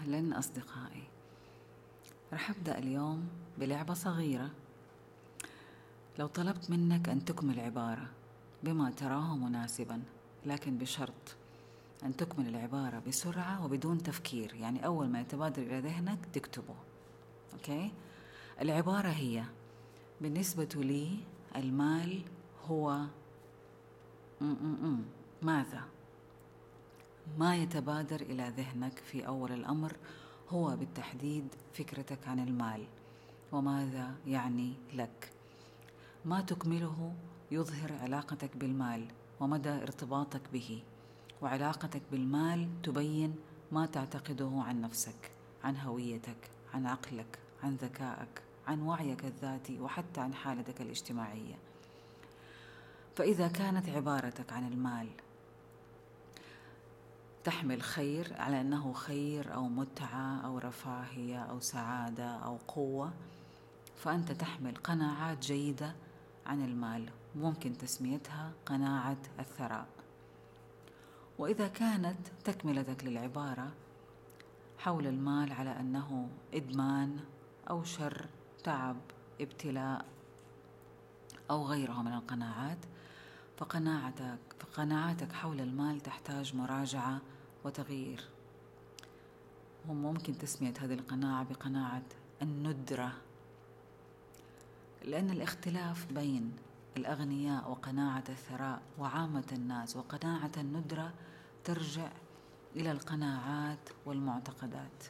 أهلا أصدقائي. رح أبدأ اليوم بلعبة صغيرة. لو طلبت منك أن تكمل عبارة بما تراه مناسبا لكن بشرط أن تكمل العبارة بسرعة وبدون تفكير يعني أول ما يتبادر إلى ذهنك تكتبه. أوكي؟ العبارة هي بالنسبة لي المال هو ماذا؟ ما يتبادر إلى ذهنك في أول الأمر هو بالتحديد فكرتك عن المال وماذا يعني لك؟ ما تكمله يظهر علاقتك بالمال ومدى ارتباطك به وعلاقتك بالمال تبين ما تعتقده عن نفسك عن هويتك عن عقلك عن ذكائك عن وعيك الذاتي وحتى عن حالتك الاجتماعية. فإذا كانت عبارتك عن المال تحمل خير على أنه خير أو متعة أو رفاهية أو سعادة أو قوة فأنت تحمل قناعات جيدة عن المال ممكن تسميتها قناعة الثراء. وإذا كانت تكملتك للعبارة حول المال على أنه إدمان أو شر تعب ابتلاء أو غيره من القناعات فقناعتك فقناعاتك حول المال تحتاج مراجعة وتغيير. وممكن تسمية هذه القناعة بقناعة الندرة لأن الاختلاف بين الأغنياء وقناعة الثراء وعامة الناس وقناعة الندرة ترجع إلى القناعات والمعتقدات.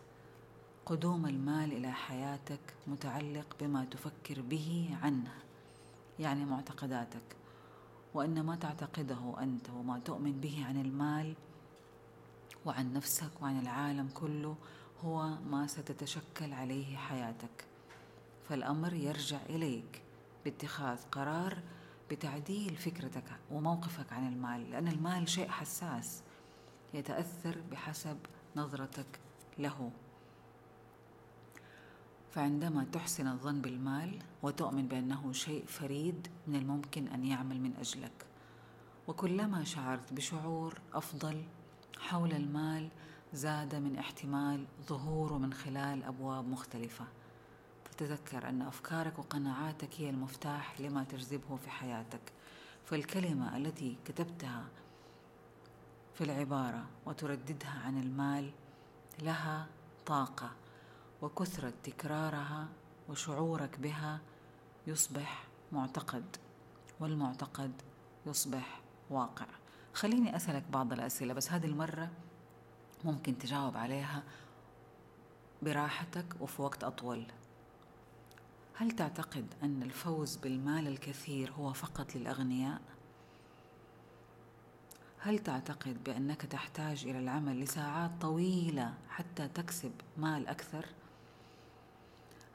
قدوم المال إلى حياتك متعلق بما تفكر به عنه يعني معتقداتك. وأن ما تعتقده أنت وما تؤمن به عن المال وعن نفسك وعن العالم كله هو ما ستتشكل عليه حياتك. فالأمر يرجع إليك باتخاذ قرار بتعديل فكرتك وموقفك عن المال لأن المال شيء حساس يتأثر بحسب نظرتك له. فعندما تحسن الظن بالمال وتؤمن بأنه شيء فريد من الممكن أن يعمل من أجلك. وكلما شعرت بشعور أفضل حول المال زاد من احتمال ظهوره من خلال أبواب مختلفة. فتذكر أن أفكارك وقناعاتك هي المفتاح لما تجذبه في حياتك. فالكلمة التي كتبتها في العبارة وترددها عن المال لها طاقة. وكثرة تكرارها وشعورك بها يصبح معتقد والمعتقد يصبح واقع خليني أسألك بعض الأسئلة بس هذه المرة ممكن تجاوب عليها براحتك وفي وقت أطول هل تعتقد أن الفوز بالمال الكثير هو فقط للأغنياء؟ هل تعتقد بأنك تحتاج إلى العمل لساعات طويلة حتى تكسب مال أكثر؟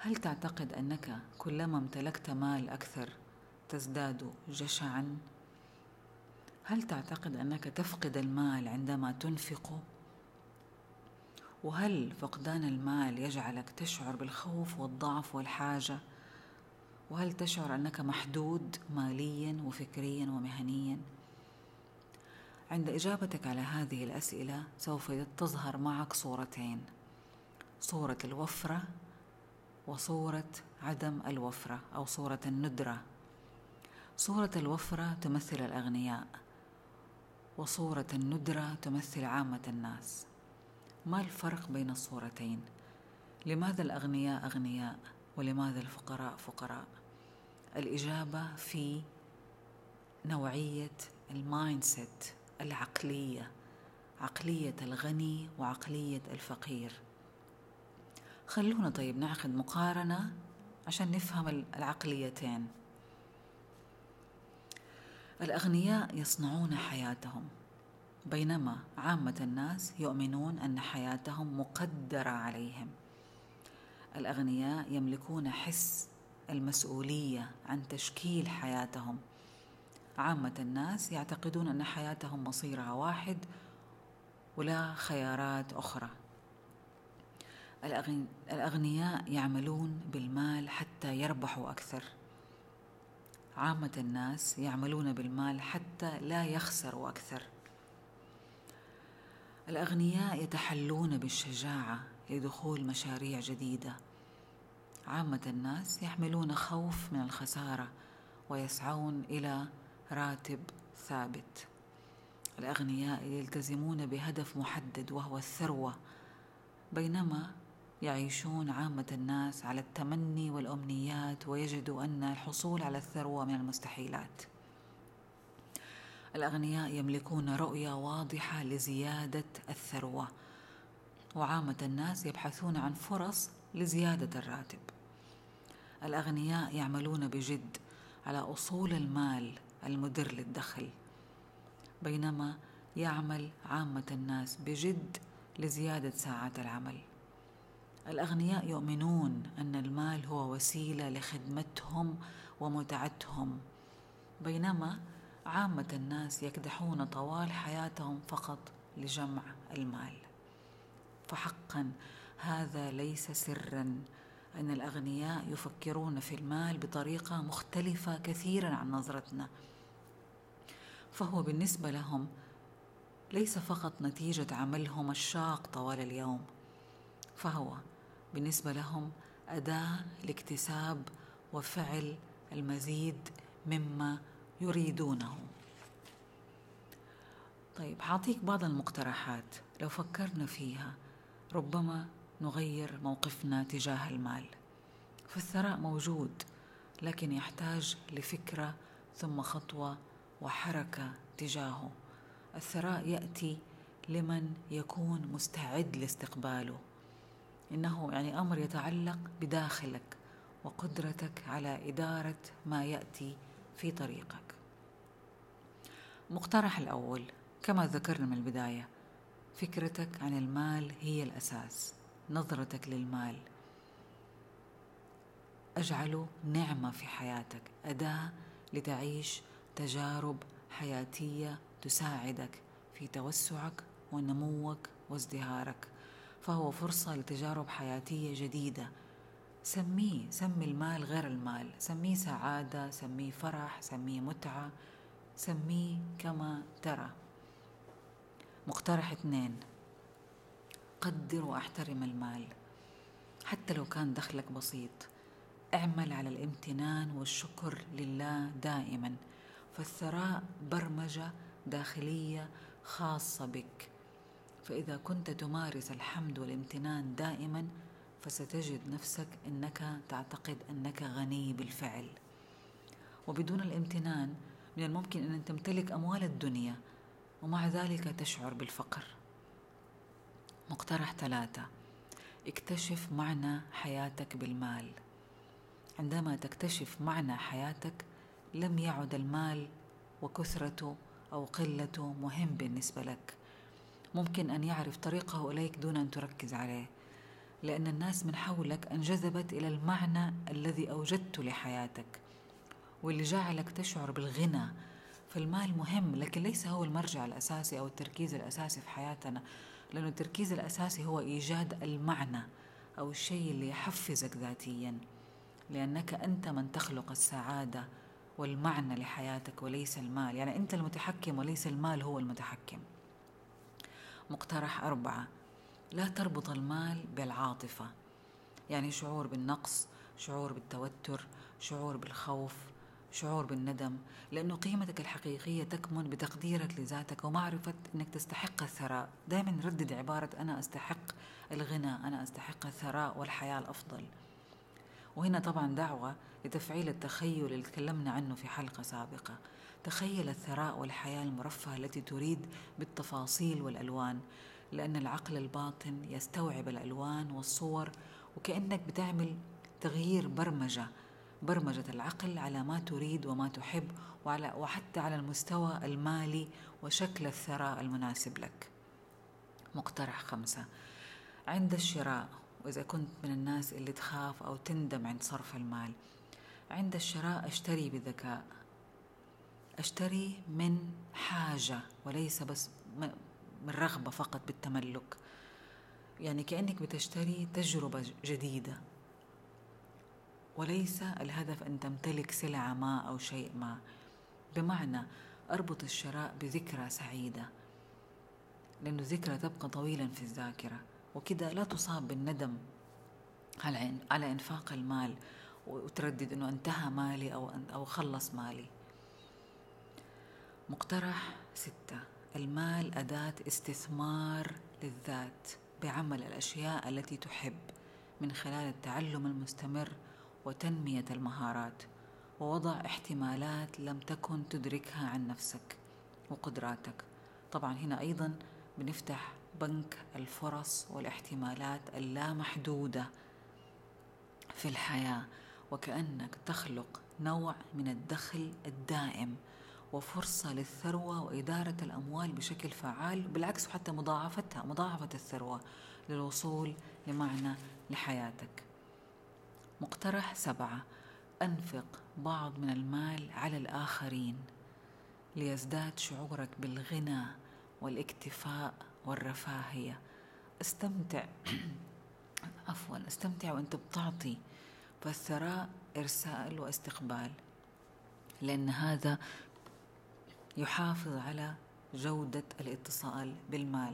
هل تعتقد أنك كلما امتلكت مال أكثر تزداد جشعا؟ هل تعتقد أنك تفقد المال عندما تنفقه وهل فقدان المال يجعلك تشعر بالخوف والضعف والحاجة؟ وهل تشعر أنك محدود ماليا وفكريا ومهنيا؟ عند إجابتك على هذه الأسئلة سوف تظهر معك صورتين صورة الوفرة وصورة عدم الوفرة أو صورة الندرة. صورة الوفرة تمثل الأغنياء وصورة الندرة تمثل عامة الناس. ما الفرق بين الصورتين؟ لماذا الأغنياء أغنياء ولماذا الفقراء فقراء؟ الإجابة في نوعية المايندسيت العقلية عقلية الغني وعقلية الفقير. خلونا طيب ناخذ مقارنة عشان نفهم العقليتين. الأغنياء يصنعون حياتهم بينما عامة الناس يؤمنون أن حياتهم مقدرة عليهم. الأغنياء يملكون حس المسؤولية عن تشكيل حياتهم. عامة الناس يعتقدون أن حياتهم مصيرها واحد ولا خيارات أخرى. الأغنياء يعملون بالمال حتى يربحوا أكثر. عامة الناس يعملون بالمال حتى لا يخسروا أكثر. الأغنياء يتحلون بالشجاعة لدخول مشاريع جديدة. عامة الناس يحملون خوف من الخسارة ويسعون إلى راتب ثابت. الأغنياء يلتزمون بهدف محدد وهو الثروة. بينما يعيشون عامة الناس على التمني والأمنيات ويجدوا أن الحصول على الثروة من المستحيلات. الأغنياء يملكون رؤية واضحة لزيادة الثروة وعامة الناس يبحثون عن فرص لزيادة الراتب. الأغنياء يعملون بجد على أصول المال المدر للدخل بينما يعمل عامة الناس بجد لزيادة ساعات العمل. الأغنياء يؤمنون أن المال هو وسيلة لخدمتهم ومتعتهم. بينما عامة الناس يكدحون طوال حياتهم فقط لجمع المال. فحقا هذا ليس سرا أن الأغنياء يفكرون في المال بطريقة مختلفة كثيرا عن نظرتنا. فهو بالنسبة لهم ليس فقط نتيجة عملهم الشاق طوال اليوم فهو بالنسبة لهم أداة لاكتساب وفعل المزيد مما يريدونه. طيب حاعطيك بعض المقترحات لو فكرنا فيها. ربما نغير موقفنا تجاه المال. فالثراء موجود لكن يحتاج لفكرة ثم خطوة وحركة تجاهه. الثراء يأتي لمن يكون مستعد لاستقباله. إنه يعني أمر يتعلق بداخلك وقدرتك على إدارة ما يأتي في طريقك. مقترح الأول كما ذكرنا من البداية فكرتك عن المال هي الأساس نظرتك للمال. اجعله نعمة في حياتك أداة لتعيش تجارب حياتية تساعدك في توسعك ونموك وازدهارك. فهو فرصة لتجارب حياتية جديدة. سميه سمي المال غير المال. سميه سعادة سميه فرح سميه متعة. سميه كما ترى. مقترح اثنين. قدر وأحترم المال. حتى لو كان دخلك بسيط. اعمل على الامتنان والشكر لله دائما. فالثراء برمجة داخلية خاصة بك. فإذا كنت تمارس الحمد والامتنان دائما فستجد نفسك إنك تعتقد إنك غني بالفعل. وبدون الامتنان من الممكن أن تمتلك أموال الدنيا ومع ذلك تشعر بالفقر. مقترح ثلاثة. اكتشف معنى حياتك بالمال. عندما تكتشف معنى حياتك لم يعد المال وكثرته أو قلته مهم بالنسبة لك. ممكن أن يعرف طريقه إليك دون أن تركز عليه لأن الناس من حولك انجذبت إلى المعنى الذي أوجدته لحياتك واللي جعلك تشعر بالغنى فالمال مهم لكن ليس هو المرجع الأساسي أو التركيز الأساسي في حياتنا لأنه التركيز الأساسي هو إيجاد المعنى أو الشيء اللي يحفزك ذاتيا لأنك أنت من تخلق السعادة والمعنى لحياتك وليس المال. يعني أنت المتحكم وليس المال هو المتحكم. مقترح أربعة. لا تربط المال بالعاطفة. يعني شعور بالنقص شعور بالتوتر شعور بالخوف شعور بالندم لأنه قيمتك الحقيقية تكمن بتقديرك لذاتك ومعرفة أنك تستحق الثراء. دائما نردد عبارة أنا أستحق الغنى أنا أستحق الثراء والحياة الأفضل. وهنا طبعا دعوة لتفعيل التخيل اللي تكلمنا عنه في حلقة سابقة. تخيل الثراء والحياة المرفهة التي تريد بالتفاصيل والألوان لأن العقل الباطن يستوعب الألوان والصور وكأنك بتعمل تغيير برمجة برمجة العقل على ما تريد وما تحب وعلى وحتى على المستوى المالي وشكل الثراء المناسب لك. مقترح خمسة عند الشراء وإذا كنت من الناس اللي تخاف أو تندم عند صرف المال عند الشراء أشتري بذكاء أشتري من حاجة وليس بس من رغبة فقط بالتملك. يعني كأنك بتشتري تجربة جديدة. وليس الهدف أن تمتلك سلعة ما أو شيء ما. بمعنى أربط الشراء بذكرى سعيدة. لأنه ذكرى تبقى طويلا في الذاكرة. وكذا لا تصاب بالندم على إنفاق المال. وتردد إنه انتهى مالي أو أو خلص مالي. مقترح ستة. المال أداة استثمار للذات بعمل الأشياء التي تحب من خلال التعلم المستمر وتنمية المهارات. ووضع احتمالات لم تكن تدركها عن نفسك وقدراتك. طبعا هنا أيضا بنفتح بنك الفرص والاحتمالات اللامحدودة في الحياة وكأنك تخلق نوع من الدخل الدائم. وفرصة للثروة وإدارة الأموال بشكل فعال بالعكس حتى مضاعفتها مضاعفة الثروة للوصول لمعنى لحياتك. مقترح سبعة أنفق بعض من المال على الآخرين ليزداد شعورك بالغنى والاكتفاء والرفاهية. استمتع عفوا استمتع وأنت بتعطي فالثراء إرسال واستقبال لأن هذا يحافظ على جودة الاتصال بالمال.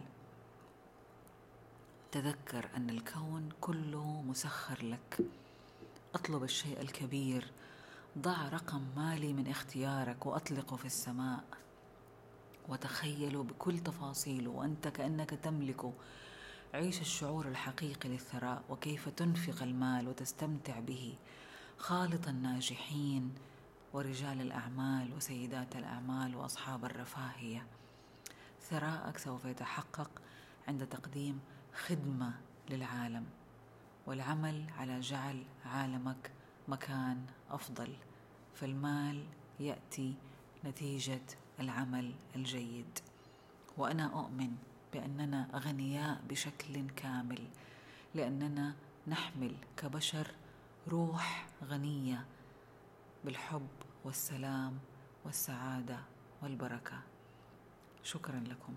تذكر أن الكون كله مسخر لك. اطلب الشيء الكبير. ضع رقم مالي من اختيارك وأطلقه في السماء. وتخيله بكل تفاصيله وأنت كأنك تملكه عيش الشعور الحقيقي للثراء وكيف تنفق المال وتستمتع به. خالط الناجحين ورجال الأعمال وسيدات الأعمال وأصحاب الرفاهية. ثراءك سوف يتحقق عند تقديم خدمة للعالم والعمل على جعل عالمك مكان أفضل فالمال يأتي نتيجة العمل الجيد. وأنا أؤمن بأننا غنياء بشكل كامل لأننا نحمل كبشر روح غنية بالحب والسلام والسعادة والبركة. شكرا لكم.